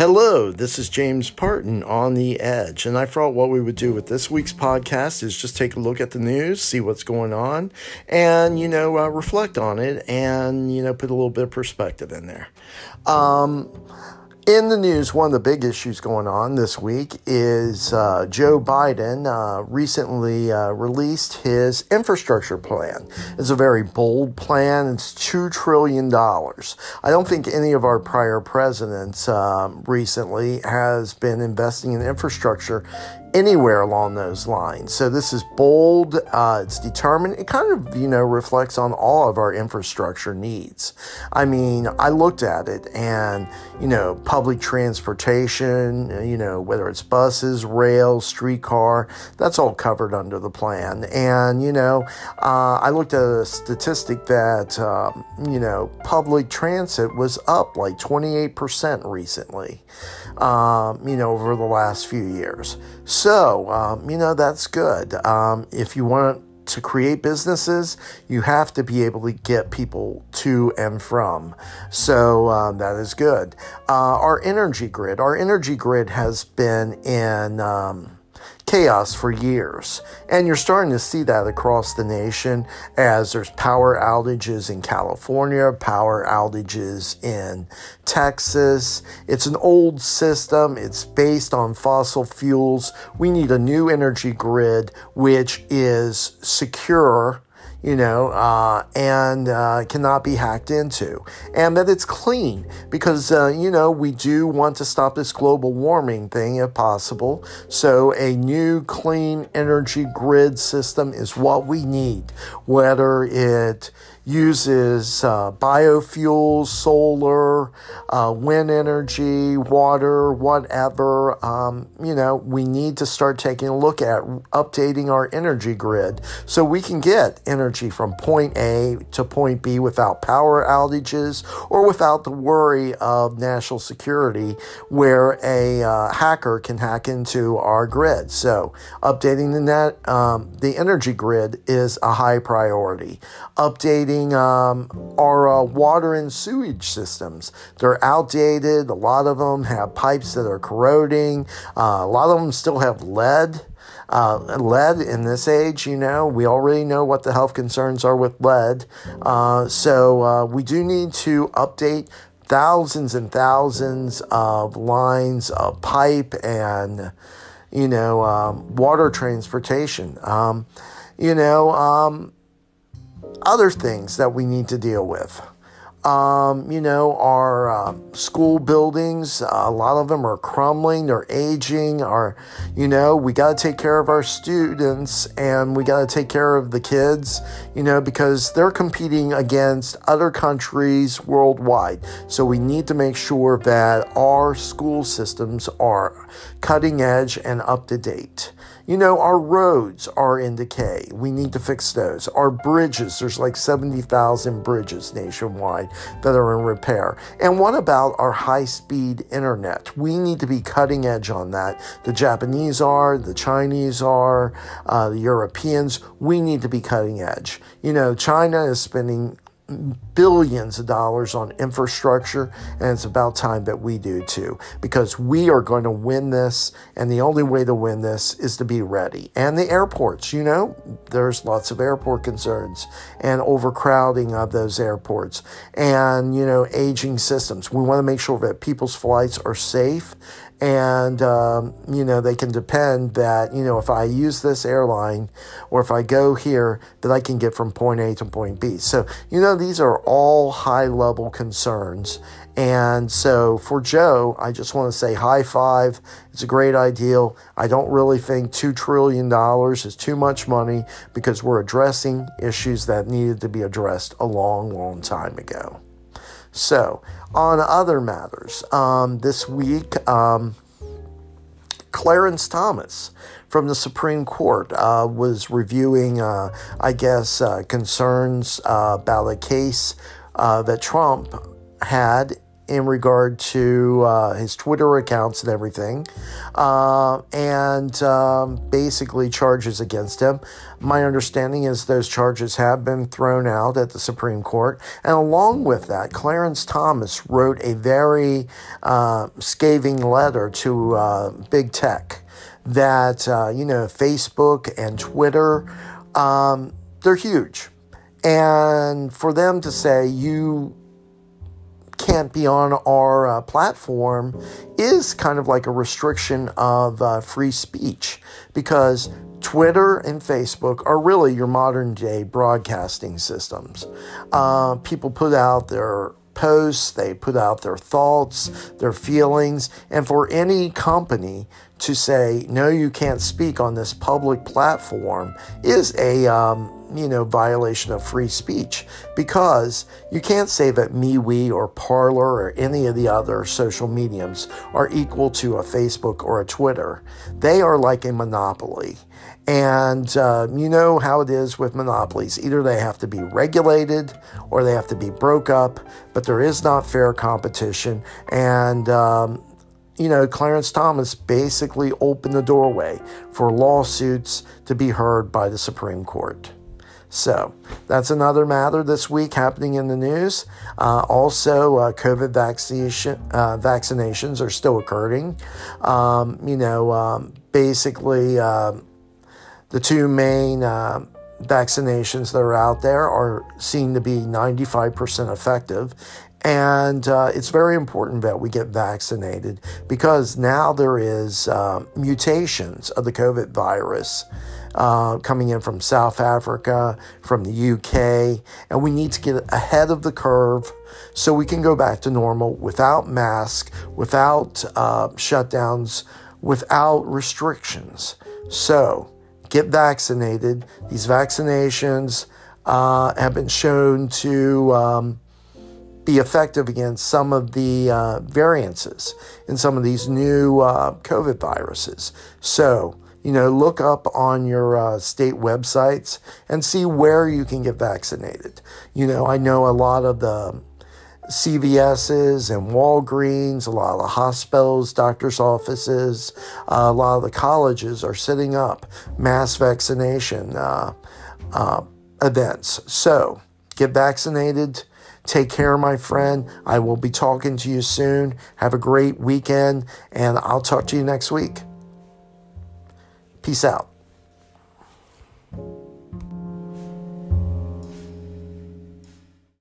Hello, this is James Parton on the Edge, and I thought what we would do with this week's podcast is just take a look at the news, see what's going on, and you know, uh, reflect on it, and you know, put a little bit of perspective in there. Um, in the news, one of the big issues going on this week is uh, Joe Biden uh, recently uh, released his infrastructure plan. It's a very bold plan. It's $2 trillion. I don't think any of our prior presidents um, recently has been investing in infrastructure anywhere along those lines. So this is bold, uh, it's determined. It kind of, you know, reflects on all of our infrastructure needs. I mean, I looked at it and, you know, public transportation, you know, whether it's buses, rail, streetcar, that's all covered under the plan. And, you know, uh, I looked at a statistic that, um, you know, public transit was up like 28% recently, um, you know, over the last few years. So, um, you know, that's good. Um, if you want to create businesses, you have to be able to get people to and from. So um, that is good. Uh, our energy grid, our energy grid has been in um, chaos for years. And you're starting to see that across the nation as there's power outages in California, power outages in Texas. It's an old system, it's based on fossil fuels. We need a new energy grid which is secure you know, uh, and uh, cannot be hacked into, and that it's clean because, uh, you know, we do want to stop this global warming thing if possible. So, a new clean energy grid system is what we need, whether it uses uh, biofuels, solar, uh, wind energy, water, whatever. Um, you know, we need to start taking a look at updating our energy grid so we can get energy from point A to point B without power outages or without the worry of national security where a uh, hacker can hack into our grid. So, updating the net, um, the energy grid is a high priority. Updating um, our uh, water and sewage systems. They're outdated. A lot of them have pipes that are corroding. Uh, a lot of them still have lead. Uh, lead in this age, you know, we already know what the health concerns are with lead. Uh, so uh, we do need to update thousands and thousands of lines of pipe and, you know, um, water transportation. Um, you know, um, other things that we need to deal with. Um, you know, our uh, school buildings, a lot of them are crumbling, they're aging, Are you know, we got to take care of our students and we got to take care of the kids, you know, because they're competing against other countries worldwide. So we need to make sure that our school systems are cutting edge and up to date. You know, our roads are in decay. We need to fix those. Our bridges, there's like 70,000 bridges nationwide that are in repair. And what about our high speed internet? We need to be cutting edge on that. The Japanese are, the Chinese are, uh, the Europeans. We need to be cutting edge. You know, China is spending billions of dollars on infrastructure, and it's about time that we do too, because we are going to win this, and the only way to win this is to be ready. And the airports, you know, there's lots of airport concerns and overcrowding of those airports, and, you know, aging systems. We want to make sure that people's flights are safe and um, you know they can depend that you know if i use this airline or if i go here that i can get from point a to point b. So you know these are all high level concerns. And so for joe i just want to say high five. It's a great ideal. I don't really think $2 trillion is too much money because we're addressing issues that needed to be addressed a long long time ago so, on other matters, um, this week, um, Clarence Thomas from the Supreme Court uh, was reviewing, uh, I guess, uh, concerns uh, about a case uh, that Trump had in regard to uh, his Twitter accounts and everything, uh, and um, basically charges against him. My understanding is those charges have been thrown out at the Supreme Court. And along with that, Clarence Thomas wrote a very uh, scathing letter to uh, big tech that, uh, you know, Facebook and Twitter, um, they're huge. And for them to say you can't be on our uh, platform is kind of like a restriction of uh, free speech because Twitter and Facebook are really your modern day broadcasting systems. Uh, people put out their posts, they put out their thoughts, their feelings, and for any company to say, no, you can't speak on this public platform is a um, you know, violation of free speech because you can't say that MeWe or Parler or any of the other social mediums are equal to a Facebook or a Twitter. They are like a monopoly. And uh, you know how it is with monopolies. Either they have to be regulated or they have to be broke up, but there is not fair competition. And um, you know, Clarence Thomas basically opened the doorway for lawsuits to be heard by the Supreme Court. So that's another matter this week happening in the news. Uh, also, uh, COVID vaccination uh, vaccinations are still occurring. Um, you know, um, basically, um, the two main uh, vaccinations that are out there are seen to be 95% effective. And uh, it's very important that we get vaccinated because now there is uh, mutations of the COVID virus uh, coming in from South Africa, from the UK, and we need to get ahead of the curve so we can go back to normal without masks, without uh, shutdowns, without restrictions. So get vaccinated. These vaccinations uh, have been shown to um, be effective against some of the uh, variances in some of these new uh, COVID viruses. So, you know, look up on your uh, state websites and see where you can get vaccinated. You know, I know a lot of the CVS's and Walgreens, a lot of the hospitals, doctors' offices, uh, a lot of the colleges are setting up mass vaccination uh, uh, events. So get vaccinated. Take care, my friend. I will be talking to you soon. Have a great weekend, and I'll talk to you next week. Peace out.